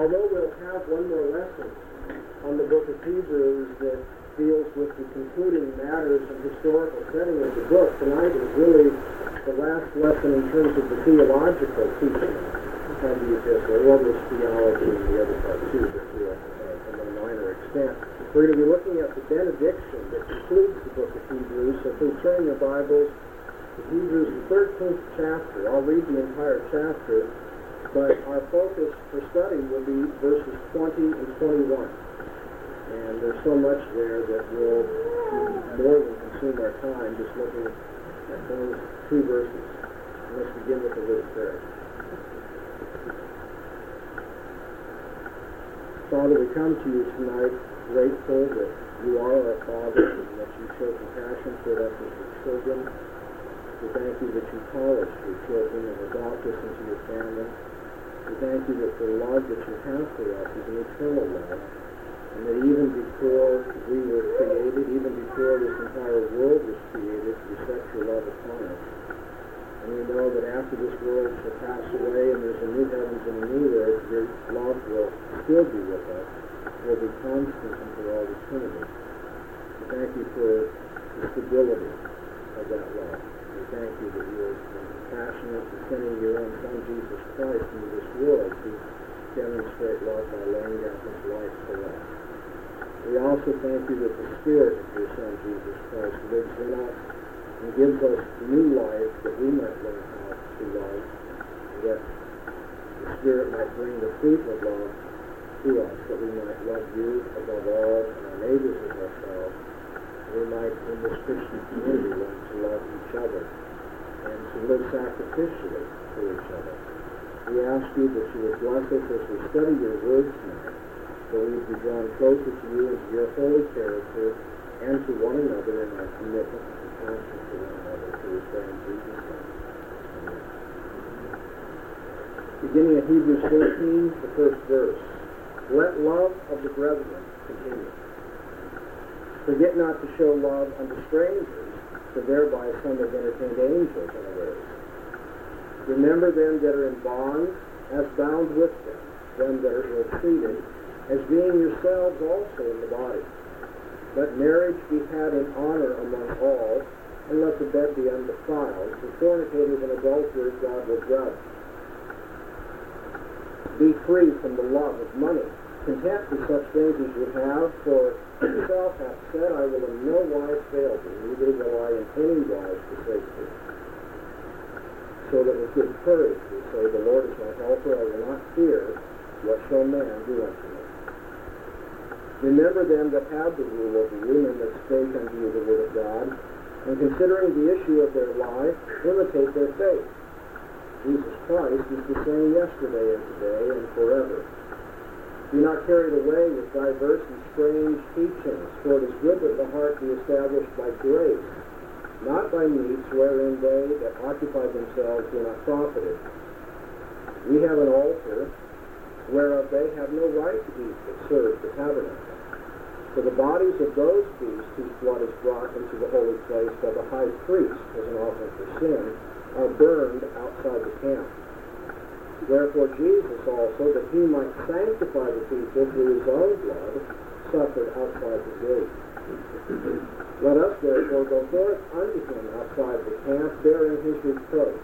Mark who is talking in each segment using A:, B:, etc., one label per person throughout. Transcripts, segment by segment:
A: although we'll have one more lesson on the book of Hebrews that deals with the concluding matters and historical setting of the book, tonight is really the last lesson in terms of the theological teaching of the epistle, or this theology and the other part too, but to a, a minor extent. We're going to be looking at the benediction that concludes the book of Hebrews. So please turn your Bibles to Hebrews, the 13th chapter. I'll read the entire chapter, but our focus for study will be verses 20 and 21. And there's so much there that will more than consume our time just looking at those two verses. Let's begin with the word prayer. Father, we come to you tonight grateful that you are our Father and that you show compassion toward us as your children. We thank you that you call us your children and adopt us into your family. Thank you that the love that you have for us is an eternal love, and that even before we were created, even before this entire world was created, you set your love upon us. And we know that after this world shall pass away and there's a new heavens and a new earth, your love will still be with us will be constant until all eternity. We thank you for the stability of that love. Thank you that you are compassionate in sending your own Son, Jesus Christ, into this world to demonstrate love by laying down his life for us. We also thank you that the Spirit of your Son, Jesus Christ, lives in us and gives us new life that we might learn how to love, and that the Spirit might bring the fruit of love to us, that we might love you above all and our neighbors as ourselves. We might, in this Christian community, to love each other and to live sacrificially for each other. We ask you that you would bless us as we study your word tonight, that we would be drawn closer to you and to your holy character and to one another in our commitment and compassion for one another through his son Jesus Christ. Beginning at Hebrews 13, the first verse. Let love of the brethren continue. Forget not to show love unto strangers, for thereby some have entertained angels unawares. Remember them that are in bonds, as bound with them, them that are ill-treated, as being yourselves also in the body. Let marriage be had in honor among all, and let the bed be undefiled, for fornicators and adulterers God will judge. Be free from the love of money content with such things as you have, for himself hath said, I will in no wise fail thee, neither will I in any wise forsake thee. So that with good courage we say, The Lord is my helper, I will not fear, what shall man do unto me? Remember them that have the rule over you, and that spake unto you the word of God, and considering the issue of their life, imitate their faith. Jesus Christ is the same yesterday and today and forever. Be not carried away with diverse and strange teachings, for it is good that the heart be established by grace, not by meats wherein they that occupy themselves do not profited. We have an altar whereof they have no right to eat that serve the tabernacle. For the bodies of those beasts whose blood is brought into the holy place by the high priest as an offering for sin are burned outside the camp. Therefore Jesus also, that he might sanctify the people through his own blood, suffered outside the gate. Let us therefore go forth unto him outside the camp, bearing his reproach.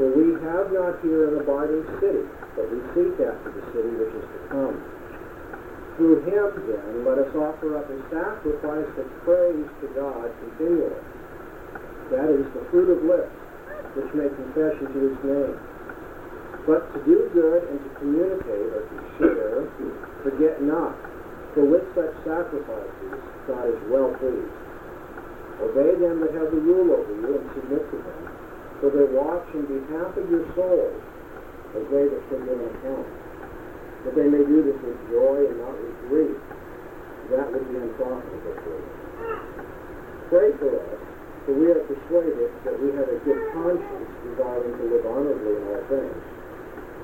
A: For we have not here an abiding city, but we seek after the city which is to come. Through him, then, let us offer up a sacrifice of praise to God continually. That is the fruit of lips, which make confession to his name. But to do good and to communicate or to share, forget not, for with such sacrifices God is well pleased. Obey them that have the rule over you and submit to them, for they watch in behalf of your souls as they that can give an account. That they may do this with joy and not with grief. That would be unprofitable for you. Pray for us, for we are persuaded that we have a good conscience, desiring to live honorably in all things.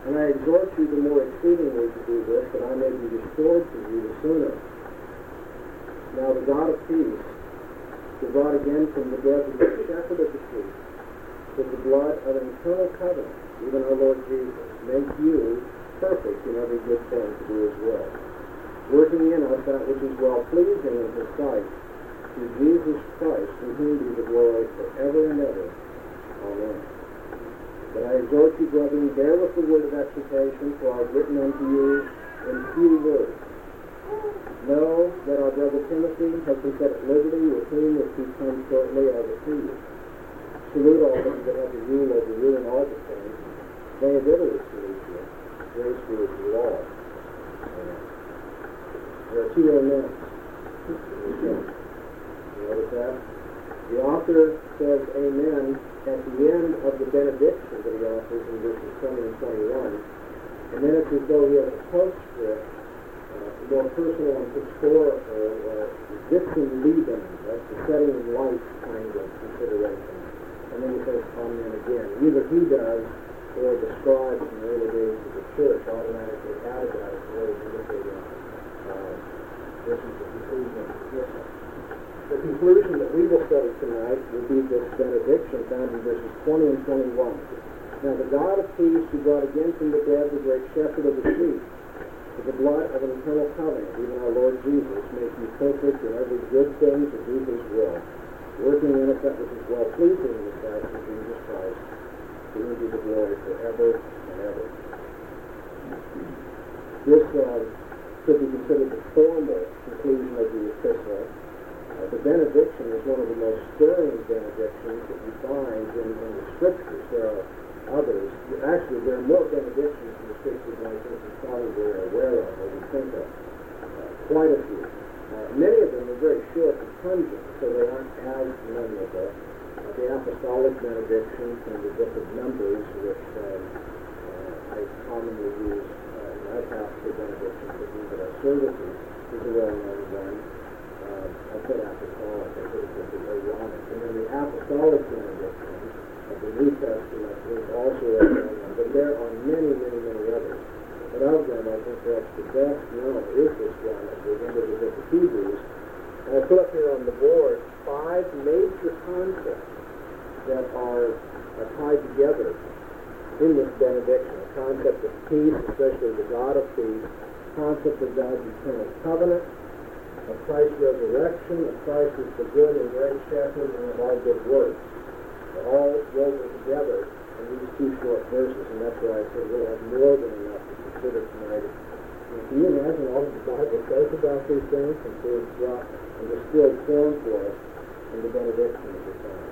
A: And I exhort you the more exceedingly to do this, that I may be restored to you the sooner. Now the God of peace, who brought again from the dead the shepherd of the sheep, with the blood of an eternal covenant, even our Lord Jesus, make you, perfect in every good thing to do his will, working in us that which is well pleasing in his sight, through Jesus Christ, in whom be the glory forever and ever. Amen. But I exhort you, brethren, bear with the word of exhortation, for I have written unto you in few words. Know that our brother Timothy has been set at liberty, with whom if he comes shortly, will see you. Salute all them that have the rule over you in all the things. They have Italy salute you. Grace be with you all. There are two amens. You notice that? The author says amen at the end of the benediction that he offers in verses 20 and 21. And then it's as though he has a postscript, uh, more personal and historical, uh, Sitz im Leben, that's the setting in life kind of consideration. And then he says amen again. Either he does or the scribes in the early days of the church automatically added that as a way of indicating uh, this is the conclusion of the. The conclusion that we will study tonight will be this benediction found in verses 20 and 21. Now the God of peace who brought again from the dead the great shepherd of the sheep, with the blood of an eternal covenant, even our Lord Jesus, make you perfect in every good thing to do his will, working in us that which is well pleasing in the sight of Jesus Christ, to whom be the glory forever and ever. This uh, could be considered the formal conclusion of the epistle. The benediction is one of the most stirring benedictions that you find in, in the scriptures. There are others. Actually, there are more benedictions in the scriptures than I think you probably are aware of or you think of. Uh, quite a few. Uh, many of them are very short and pungent, so they aren't as memorable. Uh, the apostolic benediction from the book of Numbers, which um, uh, I commonly use uh, in my pastoral benedictions that we at our services, is a well-known one. Uh, I said apostolic, I think it's a ironic. And the apostolic benediction of the New Testament is also a but there are many, many, many others. But of them, I think perhaps the best known is this one at the end of the book of Hebrews. And I put up here on the board five major concepts that are, are tied together in this benediction. The concept of peace, especially the God of peace, concept of God's eternal covenant, of Christ's resurrection, of Christ as the good and great shepherd, and of all good works. They're all woven together in these two short verses, and that's why I said we'll have more than enough to consider tonight. And can you imagine all the about these things and so it's brought in distilled form for us in the benediction of the time?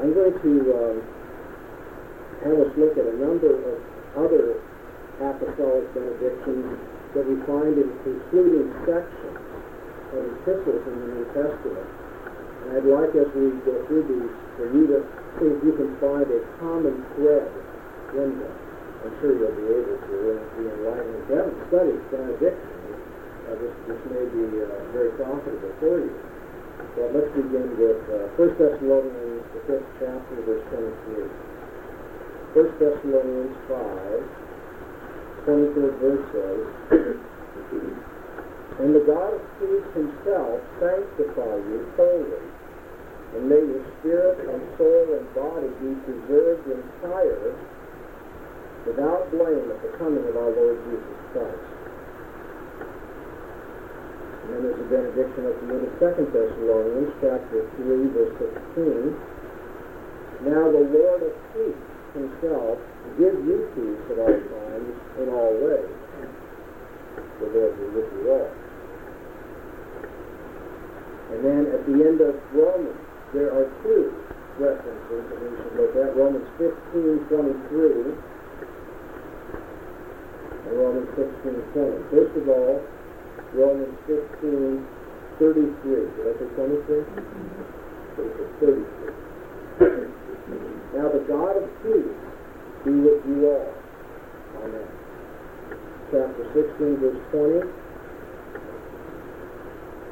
A: I'm going to um, have us look at a number of other apostolic benedictions that we find in concluding sections of epistles in the New Testament. And I'd like as we go through these for you to see if you can find a common thread in them. I'm sure you'll be able to uh, be enlightened. If you haven't studied benedictions, uh, this, this may be uh, very profitable for you. But let's begin with uh, 1 Thessalonians, the fifth chapter, verse 23. 1 Thessalonians 5, 23rd verse says, And the God of peace himself sanctify you wholly, and may your spirit and soul and body be preserved entire, without blame at the coming of our Lord Jesus Christ. And then there's a benediction at the end of 2 Thessalonians chapter 3, verse 16. Now the Lord of peace himself give you peace at all times in all ways. The Lord be with you all. And then at the end of Romans, there are two references that we should look at. Romans 15, 23 and Romans 16, 20. First of all, Romans 15, 33. Did I say 23? Mm-hmm. 33. Now the God of peace be with you all. Amen. Chapter 16, verse 20.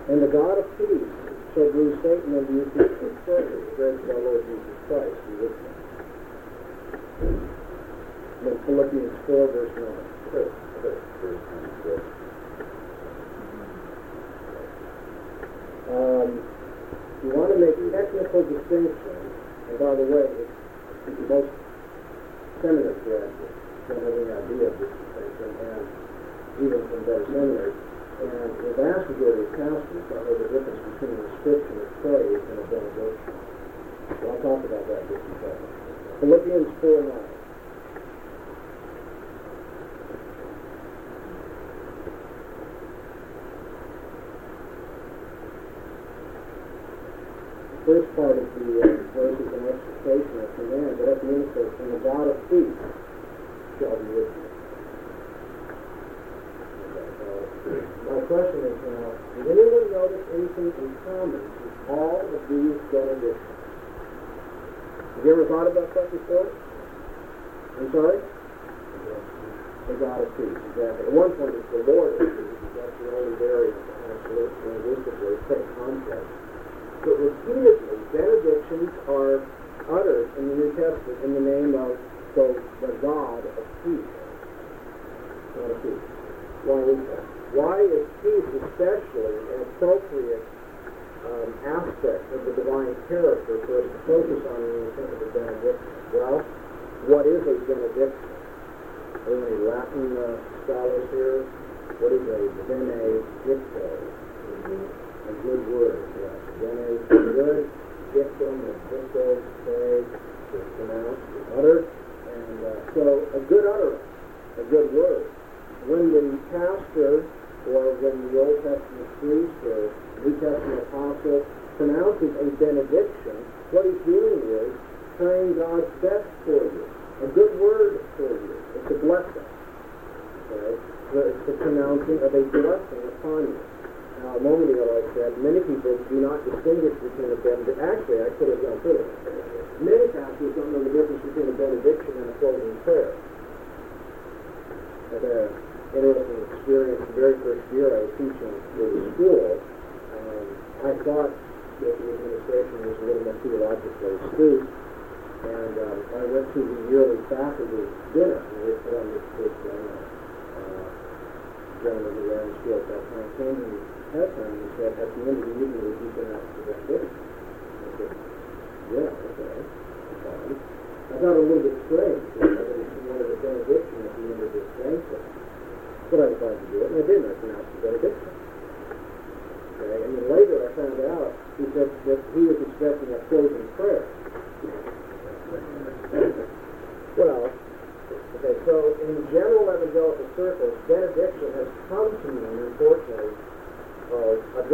A: And the God of peace shall bruise Satan and shortly, the grace of our Lord Jesus Christ be with you. And then Philippians 4, verse 9. Um, you want to make technical distinction, and by the way, it's most seminars graduates don't have any idea of this distinction, and even from those seminaries. And the vast majority of counselors don't know the difference between a description of praise and a benediction. So I'll talk about that just a second. Philippians 4 9. without a peace shall be with you. My question is now, did anyone notice anything in common with all of these benedictions? Have you ever thought about that before? I'm sorry?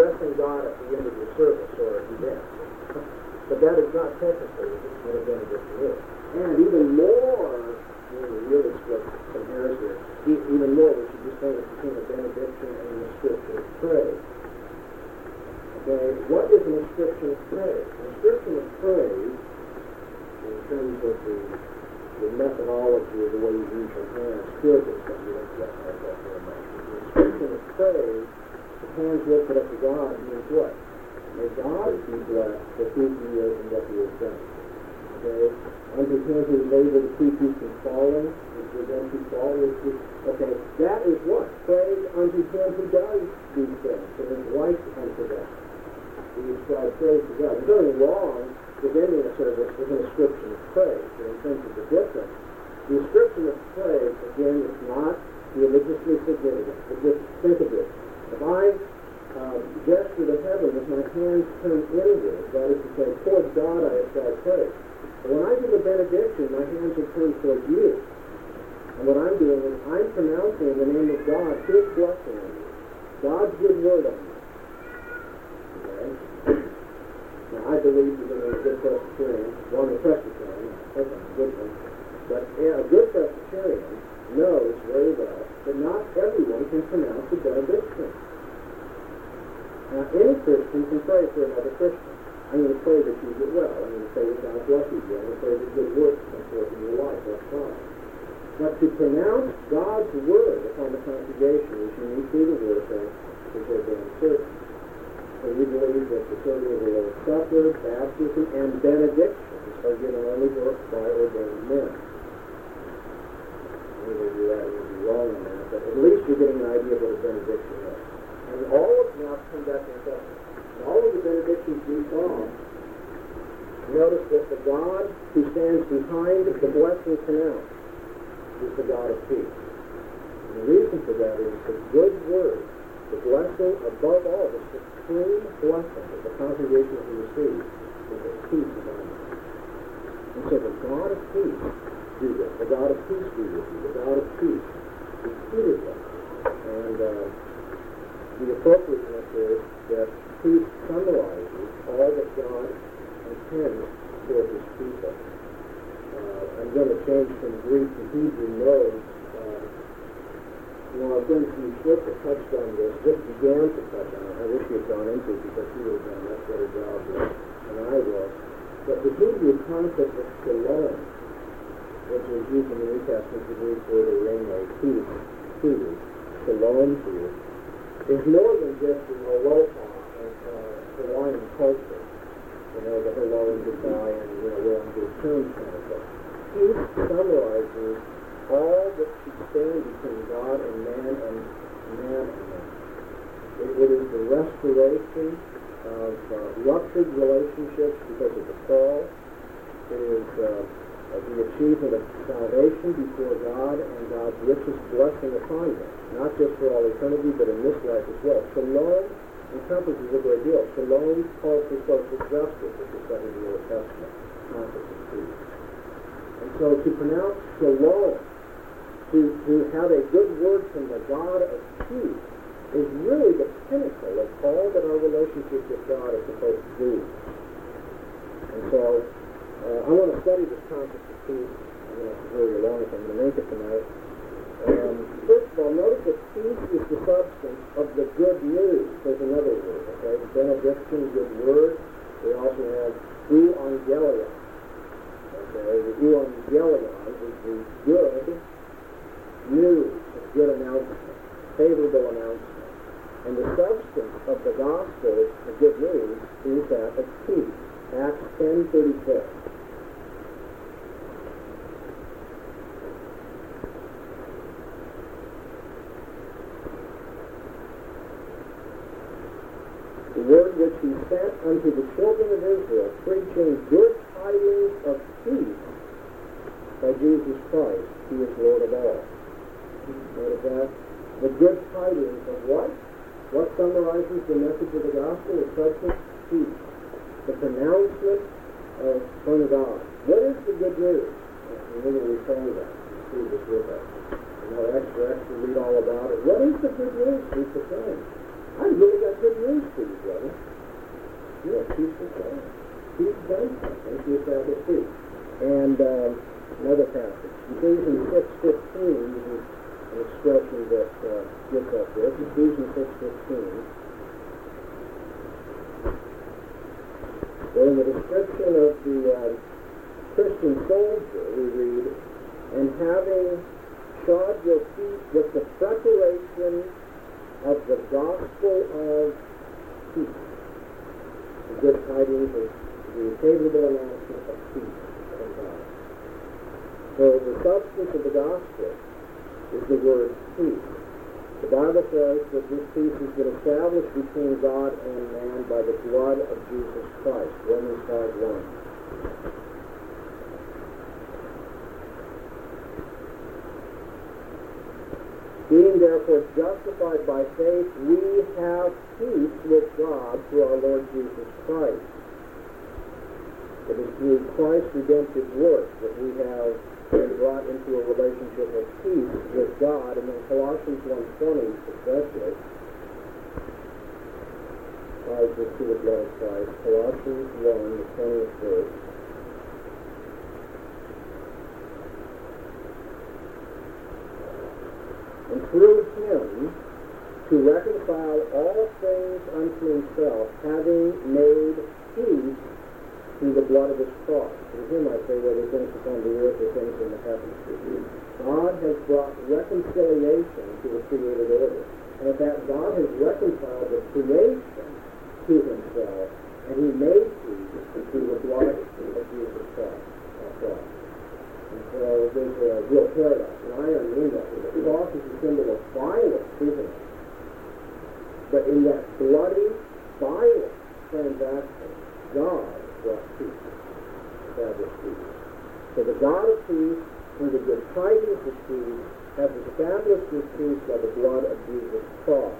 A: addressing God at the end of your service or event. but that is not technically an event of this. And even more the Hebrew concept of shalom, which is used in the New Testament to Greek word eirene, peace, peace, shalom to is more than just an aloha of uh, Hawaiian culture you know, the hello and goodbye and, you know, we're on good terms kind of thing. Peace summarizes all that stand between God and man and man and man. It, it is the restoration of uh, ruptured relationships because of the fall. It is uh, the achievement of salvation before God and God's richest blessing upon you, not just for all eternity, but in this life as well. Shalom encompasses a great deal. Shalom calls for social justice, which is said in the Old Testament, of peace. And so to pronounce shalom, to, to have a good word from the God of peace, is really the pinnacle of all that our relationship with God is supposed to be. And so uh, I want to study this concept of peace. I'm going to hurry along if I'm going to make it tonight. Um, first of all, notice that peace is the substance of the good news. There's another word, okay? Benediction, good word. We also have euangelion. Okay, the euangelion is the good news, good announcement, favorable announcement. And the substance of the gospel, the good news, is that of peace. Acts 10.36. word which he sent unto the children of Israel, preaching good tidings of peace by Jesus Christ, He is Lord of all. Notice that? The good tidings of what? What summarizes the message of the gospel? The substance? Peace. The pronouncement of Son of God. What is the good news? And we're going to return to that. See this with us. You know, extra, extra, read all about it. What is the good news? He's the same. I really got good news for you, brother. You're a peaceful God. He's done something to establish peace. And uh, another passage, Ephesians 6.15 uses expression that uh, gives us this. Ephesians 6.15. Well, in the description of the uh, Christian soldier, we read, and having shod your feet with the preparation of the gospel of peace. The good tidings of the favorable announcement of peace from God. So the substance of the gospel is the word peace. The Bible says that this peace has been established between God and man by the blood of Jesus Christ. Romans 5 1. Being therefore justified by faith, we have peace with God through our Lord Jesus Christ. It is through Christ's redemptive work that we have been brought into a relationship of peace with God. And then Colossians 1.20 especially, ties this to the blood of Christ. Colossians 1, the 20th verse. and through him to reconcile all things unto himself, having made peace through the blood of his cross. Through him I say whether things upon the earth or things in the heavens. God has brought reconciliation to the created order. And fact, God has reconciled the creation to himself, and he made peace through the blood of Jesus Christ. And so there's a real paradox, and I mean that. The cross is a symbol of violence, isn't it? But in that bloody, violent transaction, God brought peace, established peace. So the God of peace through the good tidings of peace, has established this peace by the blood of Jesus' cross.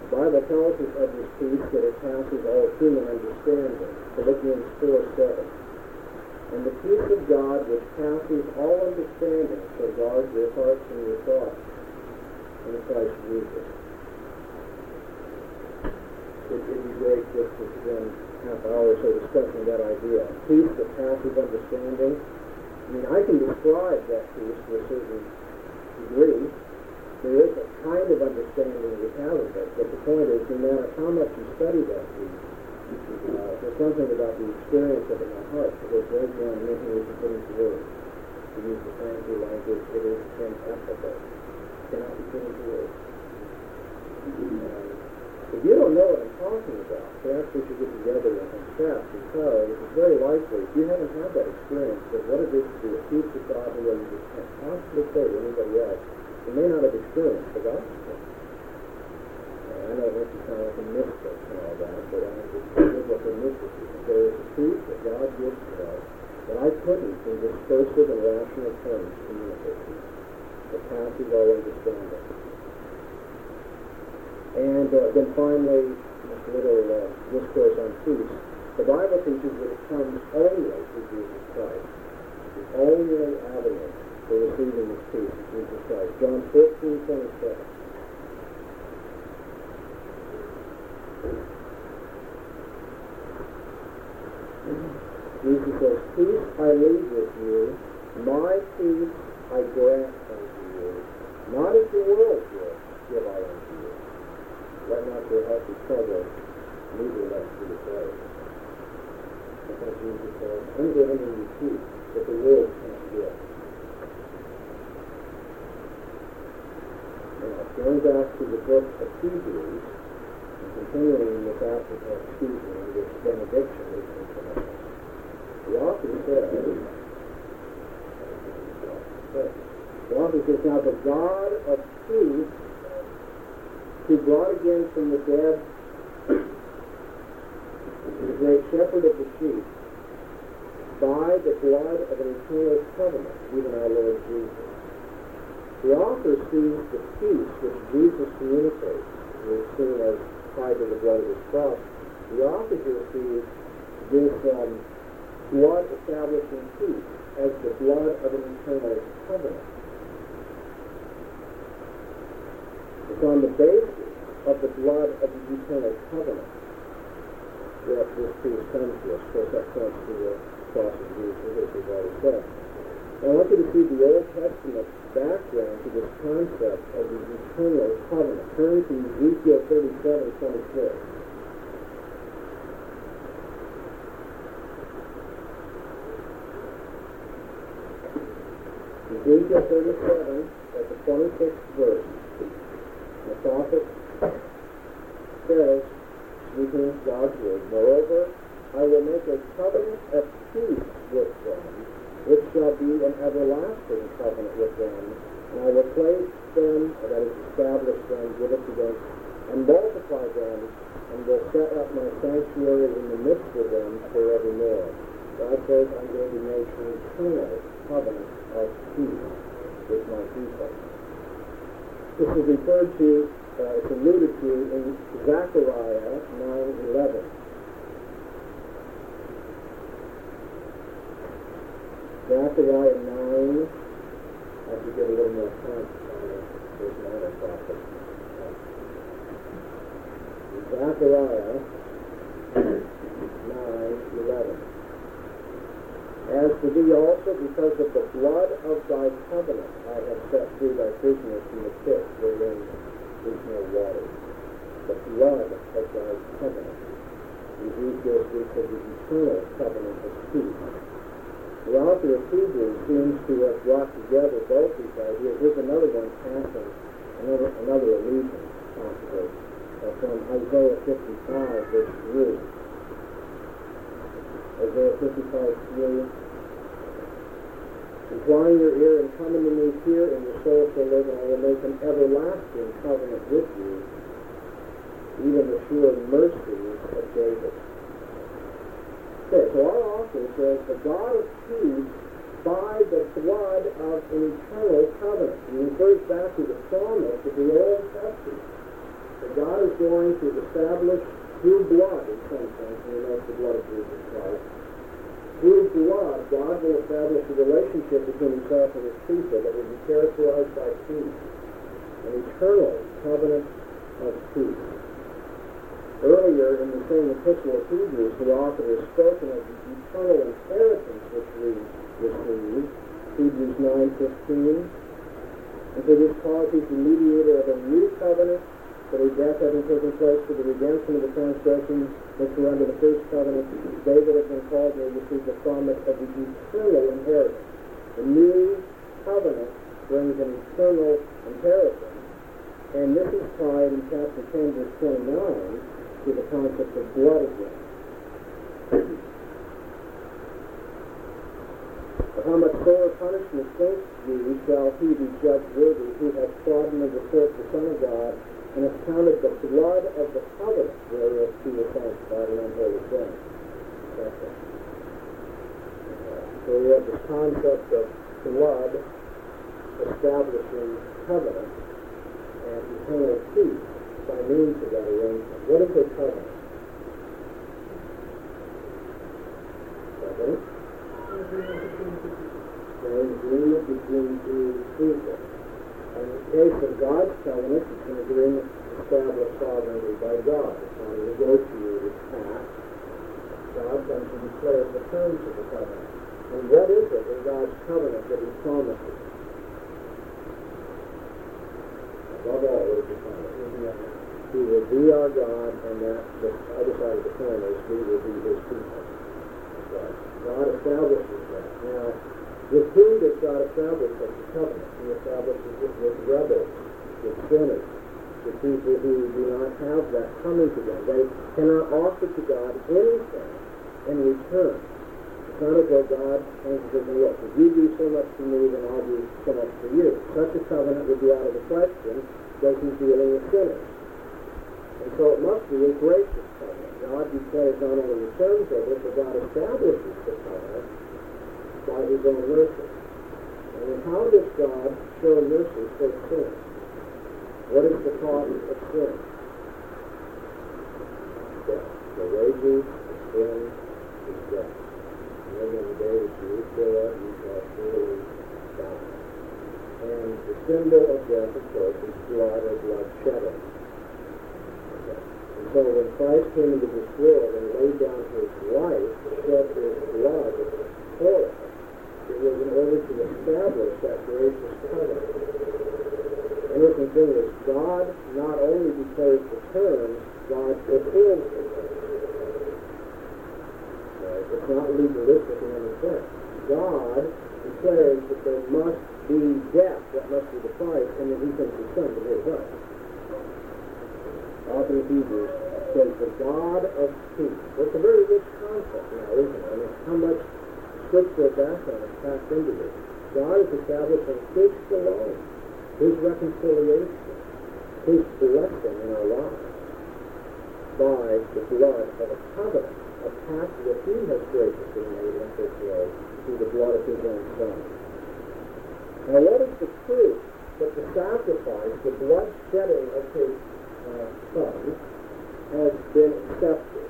A: The Bible tells us of this peace that it passes all human understanding. Philippians 4 7. And the peace of God which passes all understanding shall guard your hearts and your thoughts in Christ Jesus. It would great just spend half hour or so discussing that idea. Peace that passes understanding. I mean, I can describe that peace to a certain degree. There is a kind of understanding we have of it, but the point is, no matter how much you study that peace, uh, there's something about the experience of it in my heart that goes right beyond anything we can put into words. To use the fancy language, it is ineffable. It cannot be put into words. And if you don't know what I'm talking about, perhaps we should get together and confess because it's very likely, if you haven't had that experience of what it is to be a in a way you just can't possibly say to anybody else, you may not have experienced the gospel. I know it makes you sound like a mystic and all that, but I think it's what the mystic is. There is a peace that God gives to us that I couldn't in discursive and rational terms communicate to you. It passes all understanding. And uh, then finally, this little uh, discourse on peace. The Bible teaches that it comes only through Jesus Christ. The only avenue for receiving this peace is Jesus Christ. John 14, 27. Jesus says, Peace I leave with you, my peace I grant unto you. Not as the world gives, give I unto you. Let not your heart be troubled, neither let it be afraid. What Jesus says. I'm giving you peace that the world can't give. Now, going back to the book of Hebrews, and continuing with that, uh, excuse me, this benediction can pronounce. The author says, the author says, Now the God of peace, who brought again from the dead the great shepherd of the sheep, by the blood of an eternal covenant, even our Lord Jesus. The author sees the peace which Jesus communicates, is seen as tied to the blood of his cross. The author here sees this um, blood establishing peace as the blood of an eternal covenant. It's on the basis of the blood of the eternal covenant that this peace comes to us. Of course, that points to the cross of Jesus, as we've already said. I want you to see the Old Testament background to this concept of the eternal covenant. Turn to Ezekiel 37, 26. Ezekiel 37, at the 26th verse, the prophet says, speaking God's word, Moreover, I will make a covenant of peace with them, which shall be an everlasting covenant with them, and I will place them, or that is, establish them, give it to them, and multiply them, and will set up my sanctuary in the midst of them forevermore. God says, I'm going to make an eternal covenant of peace with my people. This is referred to, uh, it's alluded to in Zechariah 9.11. Zechariah 9, I have to get a little more time on this minor prophet. Zechariah 9.11. As for thee also, because of the blood of thy covenant, I have set free thy prisoners from the pit wherein is no water. The blood of thy covenant. Ezekiel speaks of the eternal covenant of peace. The author of Hebrews seems to have brought together both these ideas. Here's another one passing, another, another allusion, possibly, from Isaiah 55, verse 3. Isaiah 55, 3. Incline your ear and come unto me here, and your soul shall live, and I will make an everlasting covenant with you, even the sure mercies of David. Okay, so our author says, the God of peace, by the blood of an eternal covenant. He refers back to the psalmist of the Old Testament. That God is going to establish through blood, in some sense, and we know it's the blood of Jesus Christ, through blood, God will establish a relationship between himself and his people that will be characterized by peace, an eternal covenant of peace. Earlier in the same epistle of Hebrews, the author has spoken of the eternal inheritance which we receive, Hebrews 9.15. And for this cause he's the mediator of a new covenant, for a death having taken place for the redemption of the transgressions which were under the first covenant, that have been called may receive the promise of the eternal inheritance. The new covenant brings an eternal inheritance. And this is tied in chapter 10, verse 29, to the concept of blood again. But how much sore punishment against you shall he be judged worthy who hath trodden under foot the Son of God, and hath counted the blood of the covenant wherewith he was sanctified an unholy it. So we have this concept of blood establishing covenant and eternal peace by means of that arrangement. What is a covenant? Covenant? An agreement between two people. In the case of God's covenant, it's an agreement established sovereignly by God. It's not a negotiated pact. God comes and declares the terms of the covenant. And what is it in God's covenant that he promises? Above all, what is the covenant? He will be our God, and that the other side of the coin is we will be his people. God. God establishes that. Now, with whom does God establish such a covenant? He establishes it with rebels, with sinners, with people who do not have that coming to them. They cannot offer to God anything in return. It's not as though God comes to them, look, if you do so much for me, then I'll do so much for you. Such a covenant would be out of the question because he's dealing with sinners. And so it must be a gracious covenant. God declares not only the terms of it, but God establishes the covenant by his own mercy. And how does God show mercy for sin? What is the cause of sin? Death. The wages of sin is death. And in the day that you eat you shall surely die. And the symbol of death, of course, is blood or blood shedding. So when Christ came into this world and laid down his life shed his blood for us, it was in order to establish that gracious covenant. And The thing is God not only declares the terms, God fulfills the terms. Right? It's not legalistic in any sense. God declares that there must be death, that must be the price, and then he sends his son to live up author of Hebrews, says the God of peace. Well, it's a very rich concept now, isn't it? I mean, how much scriptural background is packed into this. God is establishing His shalom, His reconciliation, His blessing in our lives by the blood of a covenant, a pact that He has graciously made in this world through the blood of His own Son. Now, what is the proof that the sacrifice, the blood shedding of His uh, Son has been accepted.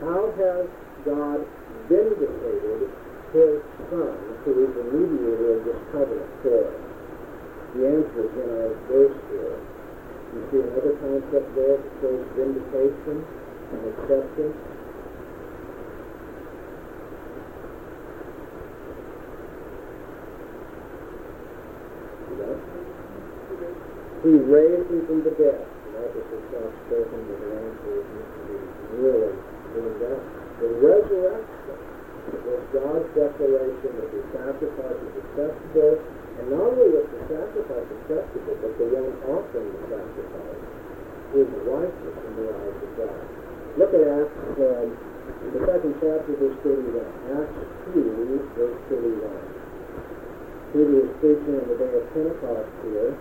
A: How has God vindicated his Son, who is the mediator of this covenant for us? The answer is in our verse here. You see another concept there that shows vindication and acceptance. He raised him from the dead officer soft-spoken, but the answer is really doing that. The resurrection was God's declaration that the sacrifice is acceptable, and not only was the sacrifice acceptable, but the one offering the sacrifice is righteous in the eyes of God. Look at Acts, um, the second chapter, verse 31. Acts 2, verse 31. Peter is preaching on the day of Pentecost here.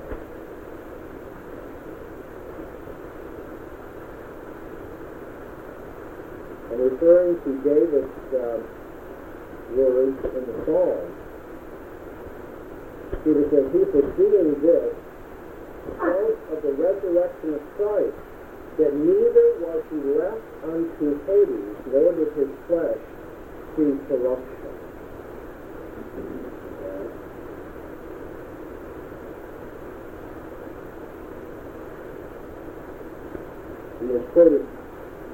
A: And referring to David's uh, words in the Psalm, Peter says, He foreseeing this, spoke of the resurrection of Christ, that neither was he left unto Hades, nor did his flesh see corruption. He has quoted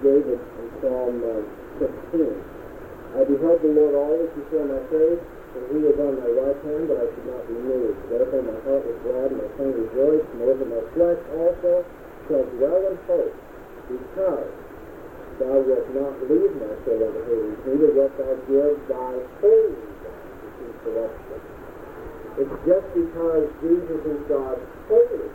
A: David in Psalm uh, 16. I beheld the Lord always before my face, and he was on my right hand, but I should not be moved. Therefore my heart was glad, and my tongue rejoiced, moreover my flesh also shall dwell in hope, because thou wilt not leave my soul unto Hades, neither wilt thou give thy holy one to corruption. It's just because Jesus is God's holy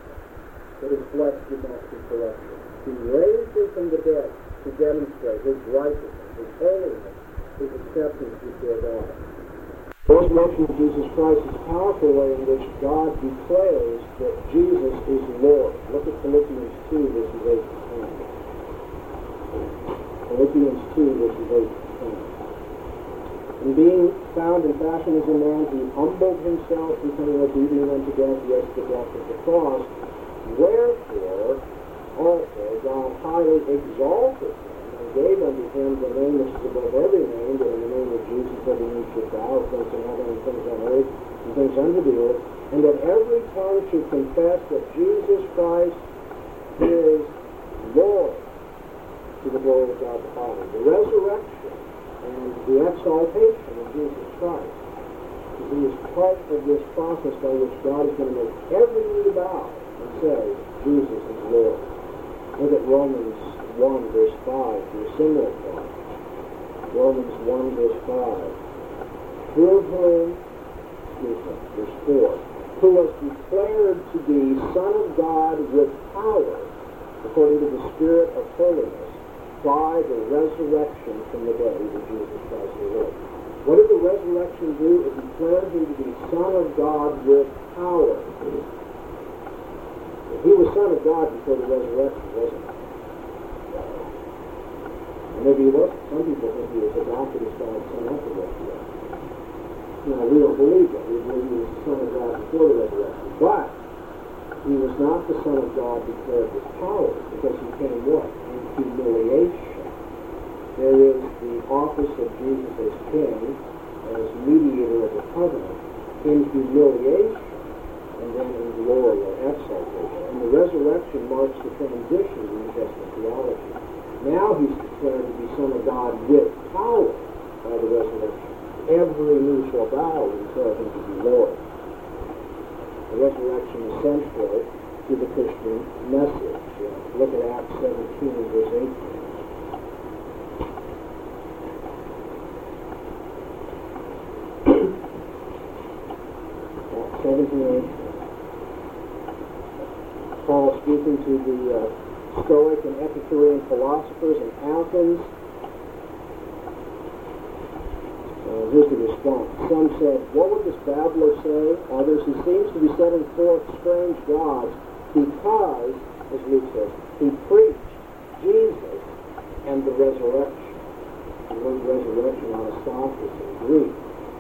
A: that his flesh did not see corruption. He raised him from the dead to demonstrate his righteousness, his holiness, his acceptance before God. The resurrection of Jesus Christ is a powerful way in which God declares that Jesus is Lord. Look at Philippians 2, verses 8 to 10. Philippians 2, verses 8 to 10. And being found in fashion as a man, he humbled himself, becoming obedient unto death, yes, the death of the cross. Wherefore also God highly exalted him him the name which is above every name, that in the name of Jesus every knee should bow, things in heaven and things on earth, and things under the earth, and that every tongue should confess that Jesus Christ is Lord to the glory of God the Father. The resurrection and the exaltation of Jesus Christ is part of this process by which God is going to make every knee bow and say, Jesus is Lord. Look at Romans 1, verse 5, for a similar. Romans 1, verse 5. Through whom, excuse me, verse 4, who was declared to be Son of God with power, according to the Spirit of holiness, by the resurrection from the dead of Jesus Christ the Lord. What did the resurrection do? It declared him to be Son of God with power. He was Son of God before the resurrection, wasn't he? Maybe he wasn't. Some people think he was adopted as God's Son after the resurrection. Now, we don't believe that. We believe he was the Son of God before the resurrection. But he was not the Son of God declared with power, because he came what? In humiliation. There is the office of Jesus as King, as mediator of the covenant, in humiliation and then in glory or exaltation. And the resurrection marks the transition in New Testament theology. Now he's declared to be Son of God with power by the resurrection. Every knee shall bow and declare him to be Lord. The resurrection is central to the Christian message. Uh, look at Acts 17, verse 18. Acts 17, Paul speaking to the uh, Stoic and Epicurean philosophers in Athens. Uh, here's the response. Some said, What would this babbler say? Others, he seems to be setting forth strange gods because, as Luke says, he preached Jesus and the resurrection. The word resurrection anastasis in Greek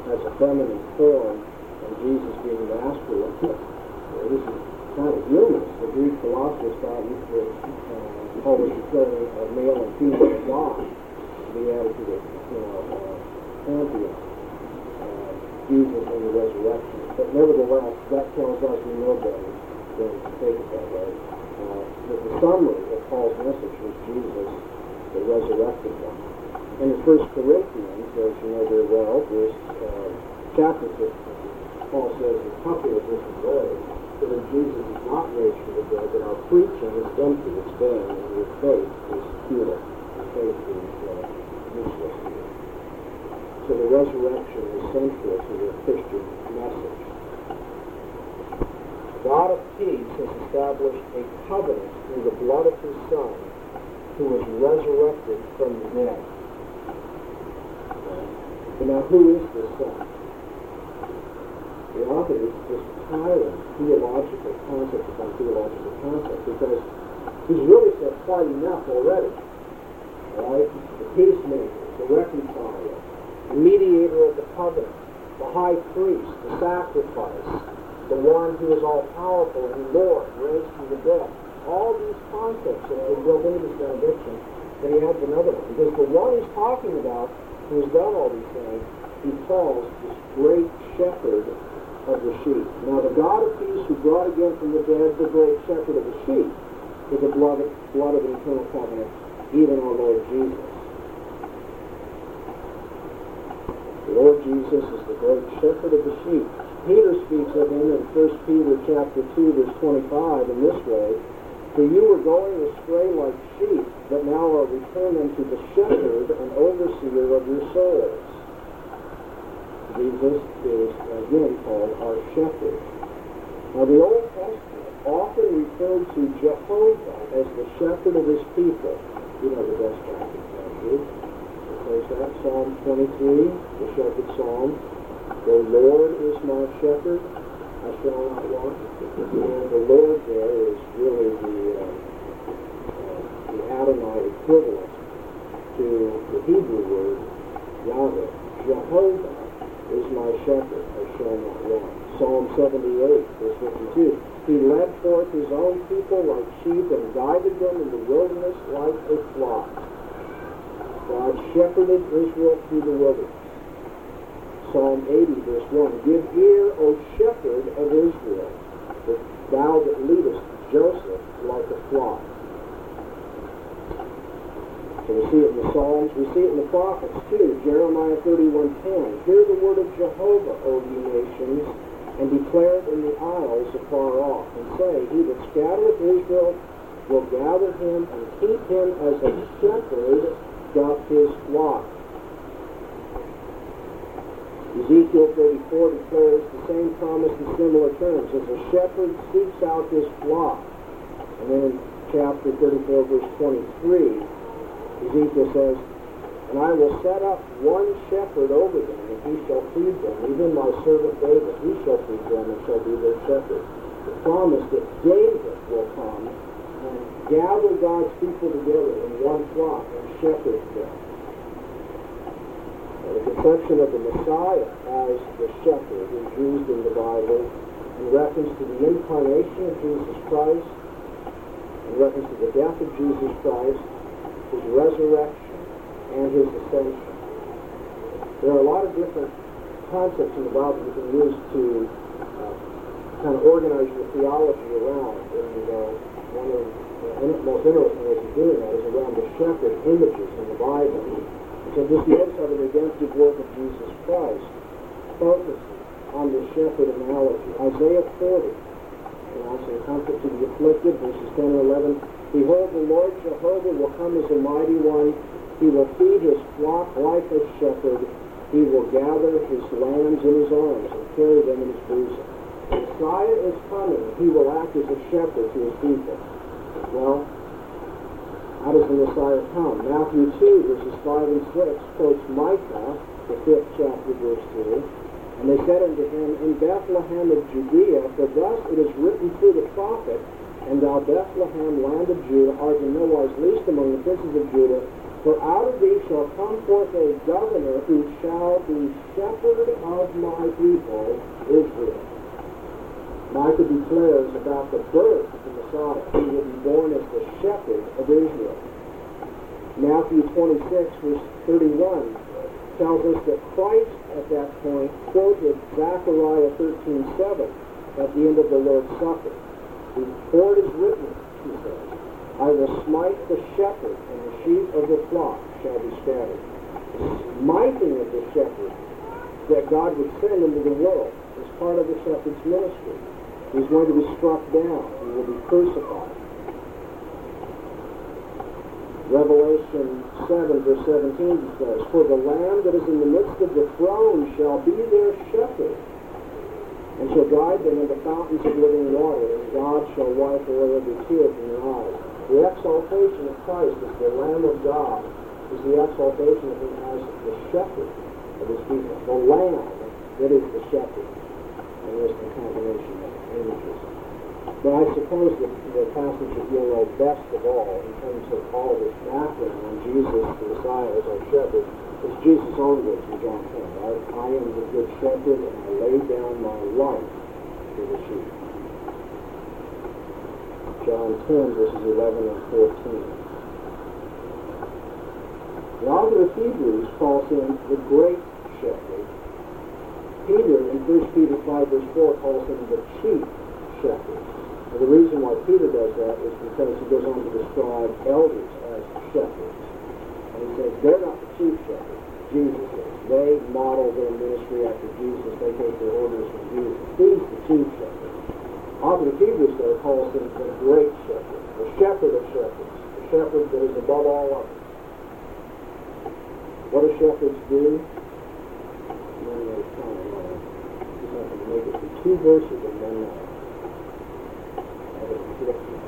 A: has a feminine form, and Jesus being masculine. Kind of. The Greek philosophers thought you could uh, always declaring a male and female God to be to the you know, uh, pantheon. Uh, Jesus and the resurrection. But nevertheless, that tells us we know better than to take it that way. Uh, the, the summary of Paul's message was Jesus, the resurrected one. In 1 Corinthians, as you know very well, verse uh, chapter 15, Paul says a couple of different ways that Jesus is not raised from the dead, then our preaching is empty, it's vain, and your faith is futile. Your faith is uh, useless here. So the resurrection is central to the Christian message. God of peace has established a covenant through the blood of his Son, who was resurrected from the dead. Now, who is this Son? The author is just piling theological concepts upon theological concepts because he's really said quite enough already. All right? The peacemaker, the reconciler, the mediator of the covenant, the high priest, the sacrifice, the one who is all powerful and Lord, raised from the dead. All these concepts that are built into this benediction, but he adds another one. Because the one he's talking about, who has done all these things, he calls this great shepherd of the sheep. Now the God of peace who brought again from the dead the great shepherd of the sheep is the blood blood of the eternal covenant, even our Lord Jesus. The Lord Jesus is the great shepherd of the sheep. Peter speaks of him in 1 Peter chapter 2, verse 25 in this way, For you were going astray like sheep, but now are returned unto the shepherd and overseer of your souls. Jesus is again called our shepherd. Now the Old Testament often referred to Jehovah as the shepherd of his people. You know the best passage, there's that Psalm 23, the shepherd psalm. The Lord is my shepherd, I shall not want. And the Lord there is really the, uh, uh, the Adonai equivalent to the Hebrew word Yahweh. Jehovah is my shepherd, I shall not want. Psalm 78, verse 52. He led forth his own people like sheep and guided them in the wilderness like a flock. God shepherded Israel through the wilderness. Psalm 80, verse 1. Give ear, O shepherd of Israel, thou that leadest Joseph like a flock. We see it in the Psalms, we see it in the prophets too. Jeremiah 31:10. Hear the word of Jehovah, O ye nations, and declare it in the isles afar off, and say, He that scattereth Israel will gather him and keep him as a shepherd doth his flock. Ezekiel 34 declares the same promise in similar terms, as a shepherd seeks out his flock. And then in chapter 34, verse 23, Ezekiel says, And I will set up one shepherd over them, and he shall feed them, even my servant David, he shall feed them and shall be their shepherd. The promise that David will come and gather God's people together in one flock and shepherd them. The conception of the Messiah as the shepherd is used in the Bible in reference to the incarnation of Jesus Christ, in reference to the death of Jesus Christ, his resurrection, and his ascension. There are a lot of different concepts in the Bible you can use to uh, kind of organize your theology around. And uh, one of the most interesting ways of doing that is around the shepherd images in the Bible. So this notice how the redemptive work of Jesus Christ focuses on the shepherd analogy. Isaiah 40, announcing comfort to the afflicted, verses 10 and 11. Behold, the Lord Jehovah will come as a mighty one. He will feed his flock like a shepherd. He will gather his lambs in his arms and carry them in his bosom. Messiah is coming. He will act as a shepherd to his people. Well, how does the Messiah come? Matthew 2, verses 5 and 6 quotes Micah, the fifth chapter, verse 2. And they said unto him, In Bethlehem of Judea, for thus it is written through the prophet, And thou Bethlehem, land of Judah, art in no wise least among the princes of Judah, for out of thee shall come forth a governor who shall be shepherd of my people, Israel. Micah declares about the birth of the Messiah. He will be born as the shepherd of Israel. Matthew 26, verse 31 tells us that Christ at that point quoted Zechariah 13:7 at the end of the Lord's Supper. For it is written, he says, I will smite the shepherd, and the sheep of the flock shall be scattered. The smiting of the shepherd that God would send into the world is part of the shepherd's ministry. He's going to be struck down. He will be crucified. Revelation 7, verse 17 says, For the Lamb that is in the midst of the throne shall be their shepherd, and shall guide them into fountains of living water, and God shall wipe away every tear from their eyes. The exaltation of Christ as the Lamb of God is the exaltation of him as the shepherd of his people. The Lamb that is the shepherd. And there's the combination of images. But I suppose that the passage that you'll know best of all, in terms of all this background on Jesus, the Messiah as our shepherd, it's Jesus own words in John 10, right? I am the good shepherd and I lay down my life for the sheep. John 10, verses 11 and 14. The author of Hebrews calls him the great shepherd. Peter in 1 Peter 5 verse 4 calls him the chief shepherd. And the reason why Peter does that is because he goes on to describe elders as shepherds. They're not the chief shepherds. Jesus is. They model their ministry after Jesus. They take their orders from Jesus. He's the chief shepherd. Author of Hebrews, though, calls him the great shepherd, the shepherd of shepherds, the shepherd that is above all others. What do shepherds do? Uh, make it to two verses and then prediction.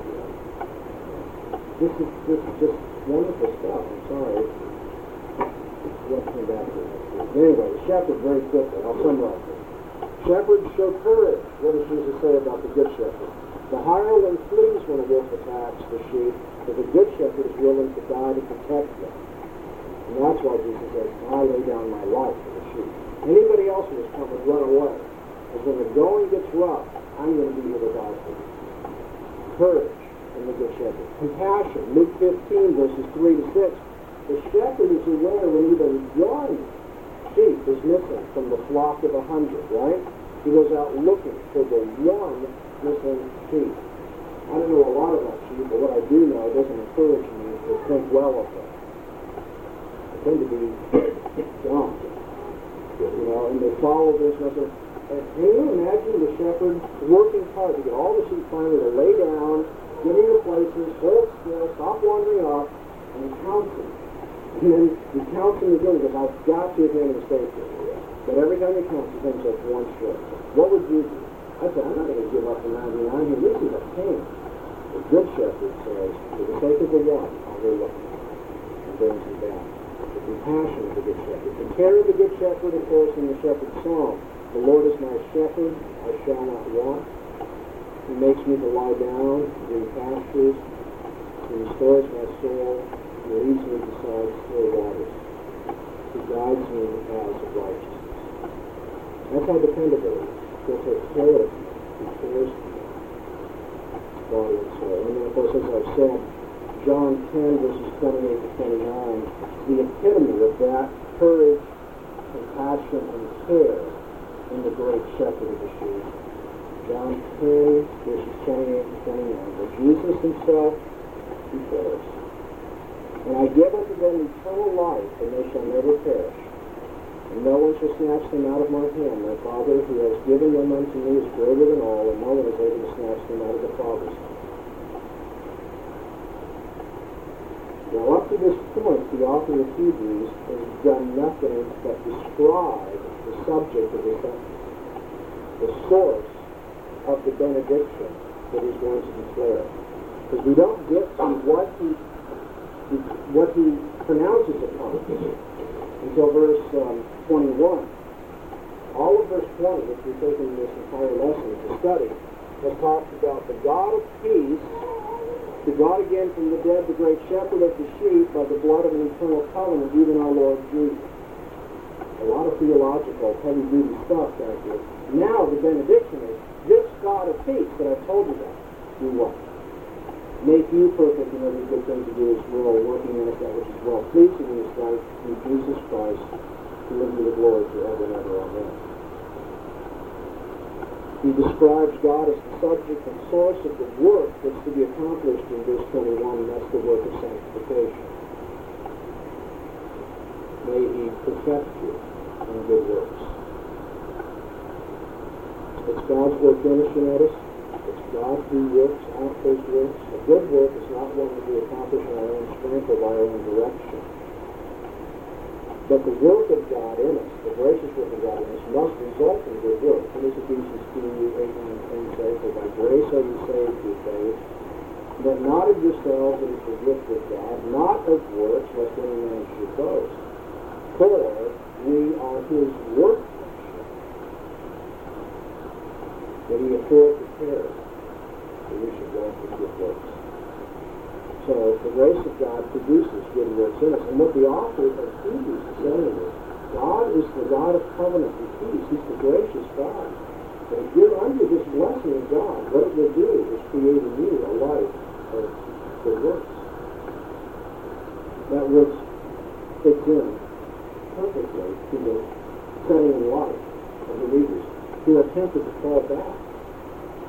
A: This is this is just wonderful stuff. I'm sorry. Let's come back it. Anyway, the shepherd very quickly. I'll summarize it. Shepherds show courage. What does Jesus say about the good shepherd? The hireling flees when a wolf attacks the sheep, but the good shepherd is willing to die to protect them. And that's why Jesus says, I lay down my life for the sheep. Anybody else in this come would run away. Because when the going gets rough, I'm going to be here to die for you. Courage the good shepherd. Compassion. Luke 15, verses 3 to 6. The shepherd is aware when even one sheep is missing from the flock of a hundred, right? He goes out looking for the one missing sheep. I don't know a lot about sheep, but what I do know doesn't encourage me to think well of them I tend to be dumb. You know, and they follow this method. And can you imagine the shepherd working hard to get all the sheep finally to lay down, get in their places, hold still, stop wandering off, and he counts them. And then he counts them again because I've got to make a the here. But every time he counts, he thinks that's one short. What would you do? I said, I'm not going to give up the 99 here. This is a pain. The good shepherd says, for the sake of the one, I'll look and brings him back The compassion of the Good Shepherd. The care of the Good Shepherd, of course, in the Shepherd's song. The Lord is my shepherd, I shall not want. He makes me to lie down in pastures. He restores my soul. He leads me beside still waters. He guides me in the paths of righteousness. That's how dependable he is. He'll take care of me. He cares for me. Body and soul. And then, of course, as I've said, John 10, verses 28 to 29, the epitome of that courage, compassion, and care in the great shepherd of the sheep. John 10, verses 28 to 29, where Jesus himself declares, And I give unto them eternal life, and they shall never perish. And no one shall snatch them out of my hand. My Father who has given them unto me is greater than all, and no one is able to snatch them out of the Father's hand. Now, up to this point, the author of Hebrews has done nothing but describe the subject of sentence, the source of the benediction that he's going to declare. Because we don't get to what he, what he pronounces upon until verse um, 21. All of verse 20, which we've taken this entire lesson to study, has talked about the God of peace the God again from the dead, the great shepherd of the sheep, by the blood of an eternal covenant, even our Lord Jesus. A lot of theological, heavy-duty stuff back here. Now the benediction is, this God of peace that I've told you about, do what? Make you perfect in every good thing to do as well, working in us that which is well pleasing in His sight, through Jesus Christ, to live in the glory forever and ever. Amen. He describes God as the subject and source of the work that's to be accomplished in verse 21, and that's the work of sanctification. May He perfect you in good works. It's God's work finishing at us. It's God who works out those works. A good work is not one that we accomplish in our own strength or by our own direction. But the work of God in us, the gracious work of God in us, must result in good work. What does Ephesians 2, 8, 9, 10 say? For by grace are you saved through faith, but not of yourselves, it is the gift of God, not of works, lest any man should boast. For we are his workmanship, When he appeared to Paris, the wish should God was good works. So the grace of God produces good works in us. And what the author of Hebrews is saying is, God is the God of covenant and peace. He's the gracious God. And if you're under this blessing of God, what it will do is create in you a life of good works. That works fits in perfectly to the praying life of believers who are tempted to fall back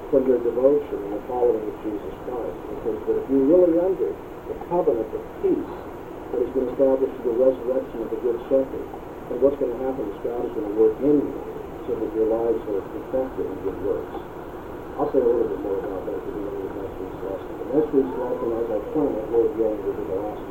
A: from their devotion and the following of Jesus Christ. Because that if you really under the covenant of peace that has been established through the resurrection of the Good Shepherd, and what's going to happen is God is going to work in you so that your lives are perfected in good works. I'll say a little bit more about that at the beginning of next week's lesson. The next week's lesson, as I turn, that be over to the last